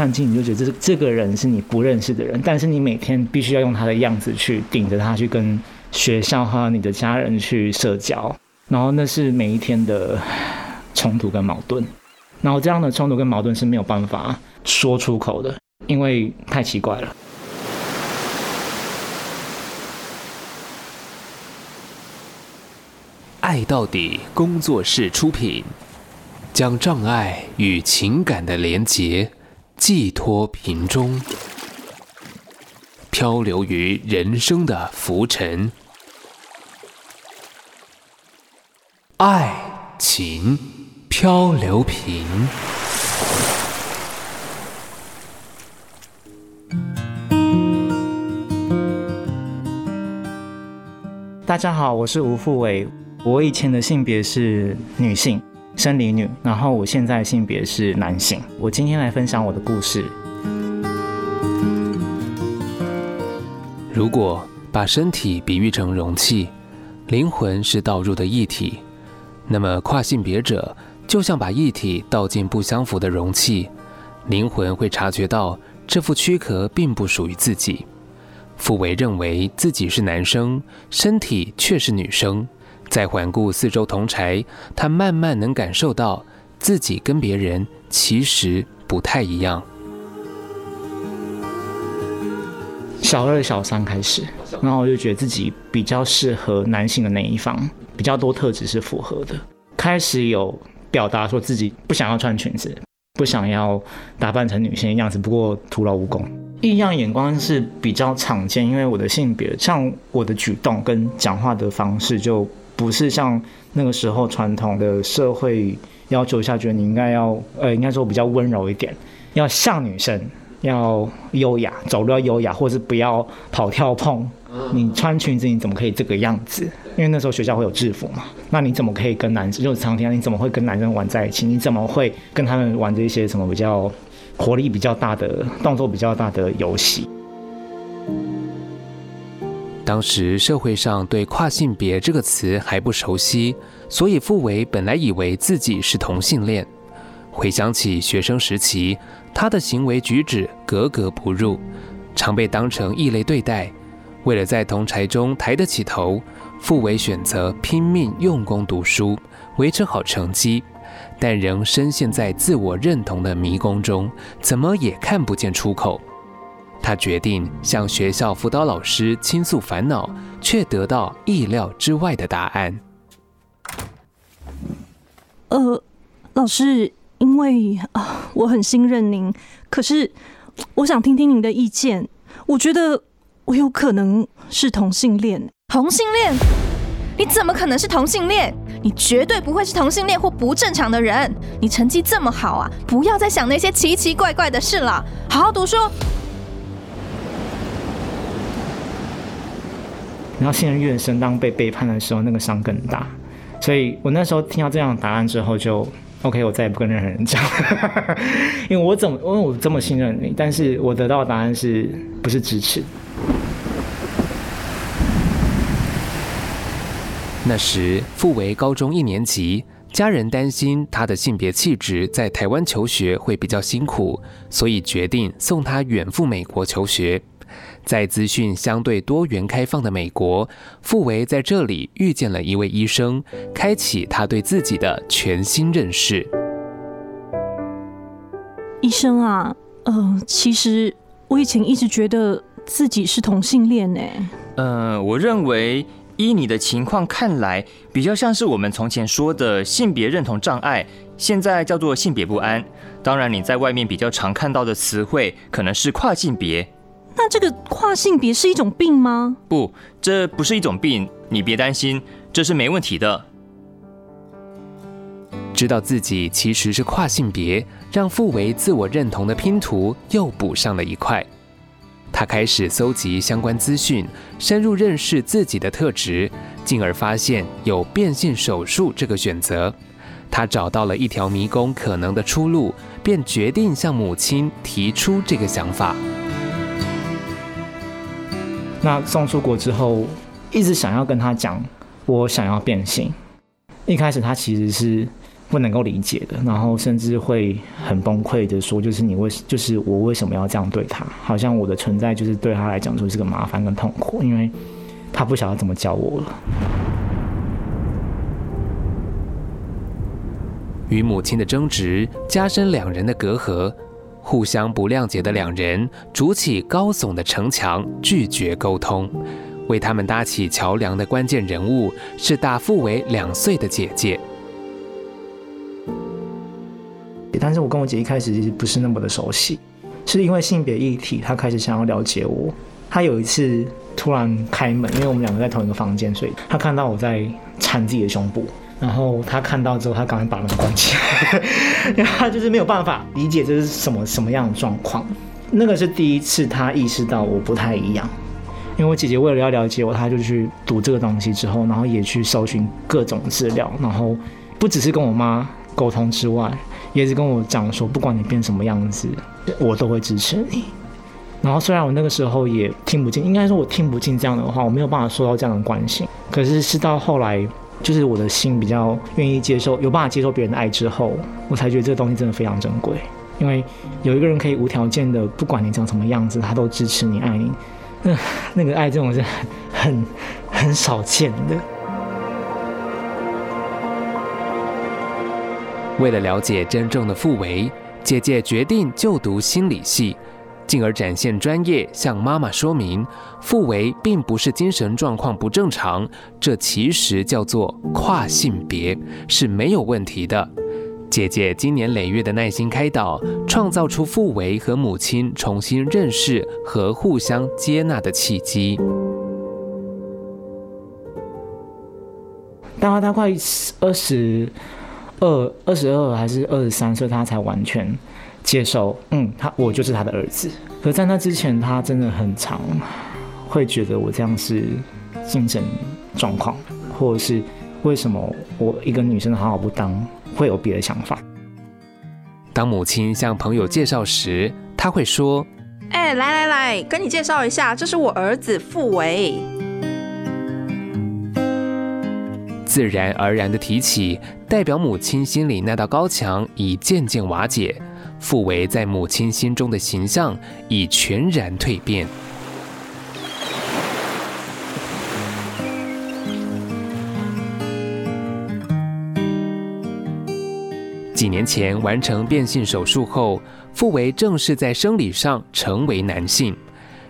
看镜，你就觉得这这个人是你不认识的人，但是你每天必须要用他的样子去顶着他去跟学校和你的家人去社交，然后那是每一天的冲突跟矛盾，然后这样的冲突跟矛盾是没有办法说出口的，因为太奇怪了。爱到底工作室出品，将障碍与情感的连结寄托瓶中，漂流于人生的浮沉，爱情漂流瓶。大家好，我是吴富伟。我以前的性别是女性，生理女，然后我现在性别是男性。我今天来分享我的故事。如果把身体比喻成容器，灵魂是倒入的液体，那么跨性别者就像把液体倒进不相符的容器，灵魂会察觉到这副躯壳并不属于自己。傅维认为自己是男生，身体却是女生。再环顾四周同侪，他慢慢能感受到自己跟别人其实不太一样。小二、小三开始，然后我就觉得自己比较适合男性的那一方，比较多特质是符合的。开始有表达说自己不想要穿裙子，不想要打扮成女性的样子，不过徒劳无功。异样眼光是比较常见，因为我的性别，像我的举动跟讲话的方式就。不是像那个时候传统的社会要求下，觉得你应该要，呃，应该说比较温柔一点，要像女生，要优雅，走路要优雅，或是不要跑跳碰。你穿裙子，你怎么可以这个样子？因为那时候学校会有制服嘛，那你怎么可以跟男生？就是常听，你怎么会跟男生玩在一起？你怎么会跟他们玩这些什么比较活力比较大的、动作比较大的游戏？当时社会上对“跨性别”这个词还不熟悉，所以傅维本来以为自己是同性恋。回想起学生时期，他的行为举止格格不入，常被当成异类对待。为了在同侪中抬得起头，傅维选择拼命用功读书，维持好成绩，但仍深陷在自我认同的迷宫中，怎么也看不见出口。他决定向学校辅导老师倾诉烦恼，却得到意料之外的答案。呃，老师，因为啊、呃，我很信任您，可是我想听听您的意见。我觉得我有可能是同性恋。同性恋？你怎么可能是同性恋？你绝对不会是同性恋或不正常的人。你成绩这么好啊，不要再想那些奇奇怪怪的事了，好好读书。然后信任越深，当被背叛的时候，那个伤更大。所以我那时候听到这样的答案之后就，OK，我再也不跟任何人讲，因为我怎么，因为我这么信任你，但是我得到的答案是不是支持？那时傅维高中一年级，家人担心他的性别气质在台湾求学会比较辛苦，所以决定送他远赴美国求学。在资讯相对多元开放的美国，傅维在这里遇见了一位医生，开启他对自己的全新认识。医生啊，呃，其实我以前一直觉得自己是同性恋呢。呃，我认为依你的情况看来，比较像是我们从前说的性别认同障碍，现在叫做性别不安。当然，你在外面比较常看到的词汇可能是跨性别。那这个跨性别是一种病吗？不，这不是一种病，你别担心，这是没问题的。知道自己其实是跨性别，让傅维自我认同的拼图又补上了一块。他开始搜集相关资讯，深入认识自己的特质，进而发现有变性手术这个选择。他找到了一条迷宫可能的出路，便决定向母亲提出这个想法。那送出国之后，一直想要跟他讲，我想要变性。一开始他其实是不能够理解的，然后甚至会很崩溃的说，就是你为就是我为什么要这样对他？好像我的存在就是对他来讲就是个麻烦跟痛苦，因为他不晓得怎么教我了。与母亲的争执加深两人的隔阂，互相不谅解的两人筑起高耸的城墙，拒绝沟通。为他们搭起桥梁的关键人物是大富为两岁的姐姐。但是我跟我姐一开始其实不是那么的熟悉，是因为性别议题，她开始想要了解我。她有一次突然开门，因为我们两个在同一个房间，所以她看到我在缠自己的胸部，然后他看到之后，他赶快把门关起来，因为她就是没有办法理解这是什么什么样的状况。那个是第一次他意识到我不太一样，因为我姐姐为了要了解我，她就去读这个东西之后，然后也去搜寻各种资料，然后不只是跟我妈沟通之外。也是跟我讲说，不管你变什么样子，我都会支持你。然后虽然我那个时候也听不进，应该说我听不进这样的话，我没有办法受到这样的关心。可是是到后来，就是我的心比较愿意接受，有办法接受别人的爱之后，我才觉得这个东西真的非常珍贵。因为有一个人可以无条件的，不管你长什么样子，他都支持你、爱你。那那个爱这种是很很少见的。为了了解真正的富为，姐姐决定就读心理系，进而展现专业，向妈妈说明富为并不是精神状况不正常，这其实叫做跨性别，是没有问题的。姐姐经年累月的耐心开导，创造出富为和母亲重新认识和互相接纳的契机。大概大概二十。二二十二还是二十三岁，他才完全接受，嗯，他我就是他的儿子。可在那之前，他真的很常会觉得我这样是精神状况，或者是为什么我一个女生好好不当，会有别的想法。当母亲向朋友介绍时，他会说：“哎、欸，来来来，跟你介绍一下，这是我儿子傅维。”自然而然的提起，代表母亲心里那道高墙已渐渐瓦解，傅维在母亲心中的形象已全然蜕变。几年前完成变性手术后，傅维正式在生理上成为男性。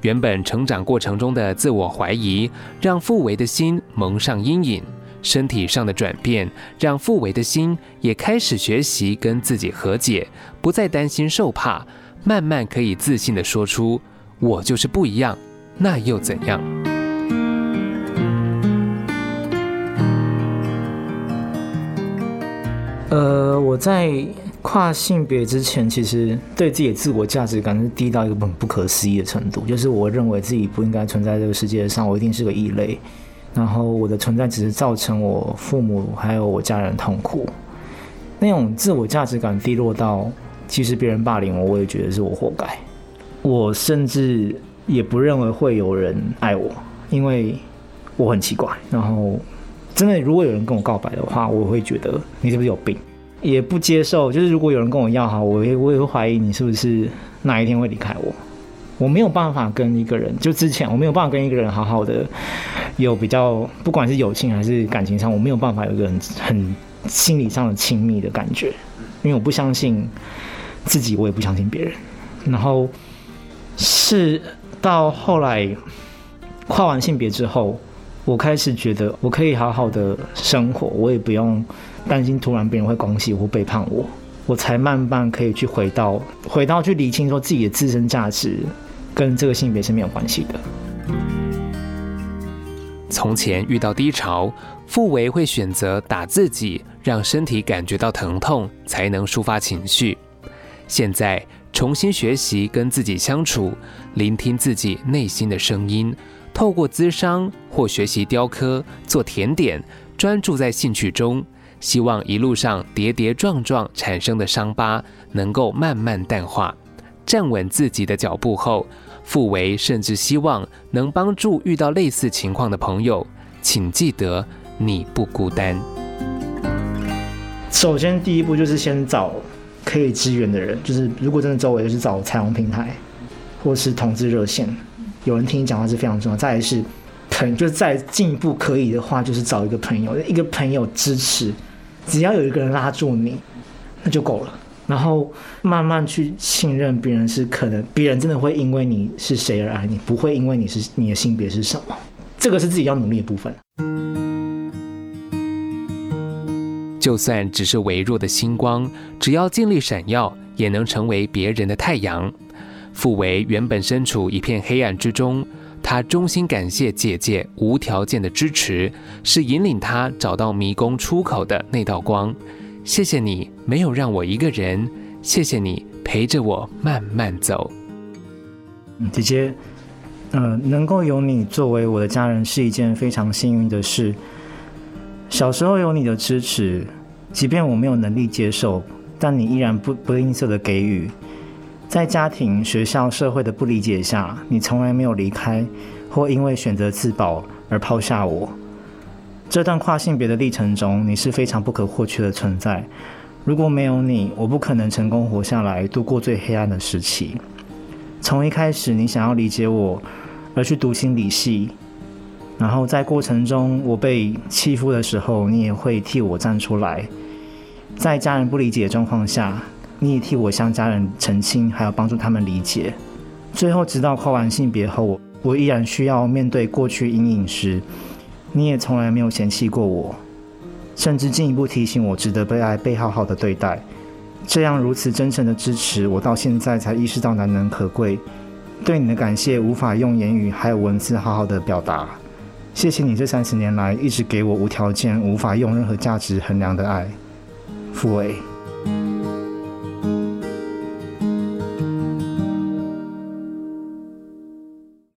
原本成长过程中的自我怀疑，让傅维的心蒙上阴影。身体上的转变，让富为的心也开始学习跟自己和解，不再担心受怕，慢慢可以自信的说出：“我就是不一样，那又怎样？”呃，我在跨性别之前，其实对自己的自我价值感是低到一个很不可思议的程度，就是我认为自己不应该存在这个世界上，我一定是个异类。然后我的存在只是造成我父母还有我家人痛苦，那种自我价值感低落到，其实别人霸凌我，我也觉得是我活该。我甚至也不认为会有人爱我，因为我很奇怪。然后真的，如果有人跟我告白的话，我会觉得你是不是有病？也不接受。就是如果有人跟我要好，我也我也会怀疑你是不是哪一天会离开我。我没有办法跟一个人，就之前我没有办法跟一个人好好的有比较，不管是友情还是感情上，我没有办法有一个很很心理上的亲密的感觉，因为我不相信自己，我也不相信别人。然后是到后来跨完性别之后，我开始觉得我可以好好的生活，我也不用担心突然别人会攻击或背叛我，我才慢慢可以去回到回到去理清说自己的自身价值。跟这个性别是没有关系的。从前遇到低潮，傅维会选择打自己，让身体感觉到疼痛，才能抒发情绪。现在重新学习跟自己相处，聆听自己内心的声音，透过咨商或学习雕刻、做甜点，专注在兴趣中，希望一路上跌跌撞撞产生的伤疤能够慢慢淡化。站稳自己的脚步后，傅为甚至希望能帮助遇到类似情况的朋友。请记得，你不孤单。首先第一步就是先找可以支援的人，就是如果真的周围就是找彩虹平台，或是同志热线，有人听你讲话是非常重要。再来是朋，就是再进一步可以的话，就是找一个朋友，一个朋友支持，只要有一个人拉住你，那就够了。然后慢慢去信任别人，是可能别人真的会因为你是谁而爱你，不会因为你是你的性别是什么。这个是自己要努力的部分。就算只是微弱的星光，只要尽力闪耀，也能成为别人的太阳。傅维原本身处一片黑暗之中，他衷心感谢姐姐无条件的支持，是引领他找到迷宫出口的那道光。谢谢你没有让我一个人，谢谢你陪着我慢慢走。姐姐，呃，能够有你作为我的家人是一件非常幸运的事。小时候有你的支持，即便我没有能力接受，但你依然不不吝啬的给予。在家庭、学校、社会的不理解下，你从来没有离开，或因为选择自保而抛下我。这段跨性别的历程中，你是非常不可或缺的存在。如果没有你，我不可能成功活下来，度过最黑暗的时期。从一开始，你想要理解我，而去读心理系，然后在过程中我被欺负的时候，你也会替我站出来。在家人不理解的状况下，你也替我向家人澄清，还要帮助他们理解。最后，直到跨完性别后，我依然需要面对过去阴影时。你也从来没有嫌弃过我，甚至进一步提醒我值得被爱、被好好的对待。这样如此真诚的支持，我到现在才意识到难能可贵。对你的感谢无法用言语还有文字好好的表达。谢谢你这三十年来一直给我无条件、无法用任何价值衡量的爱，傅维。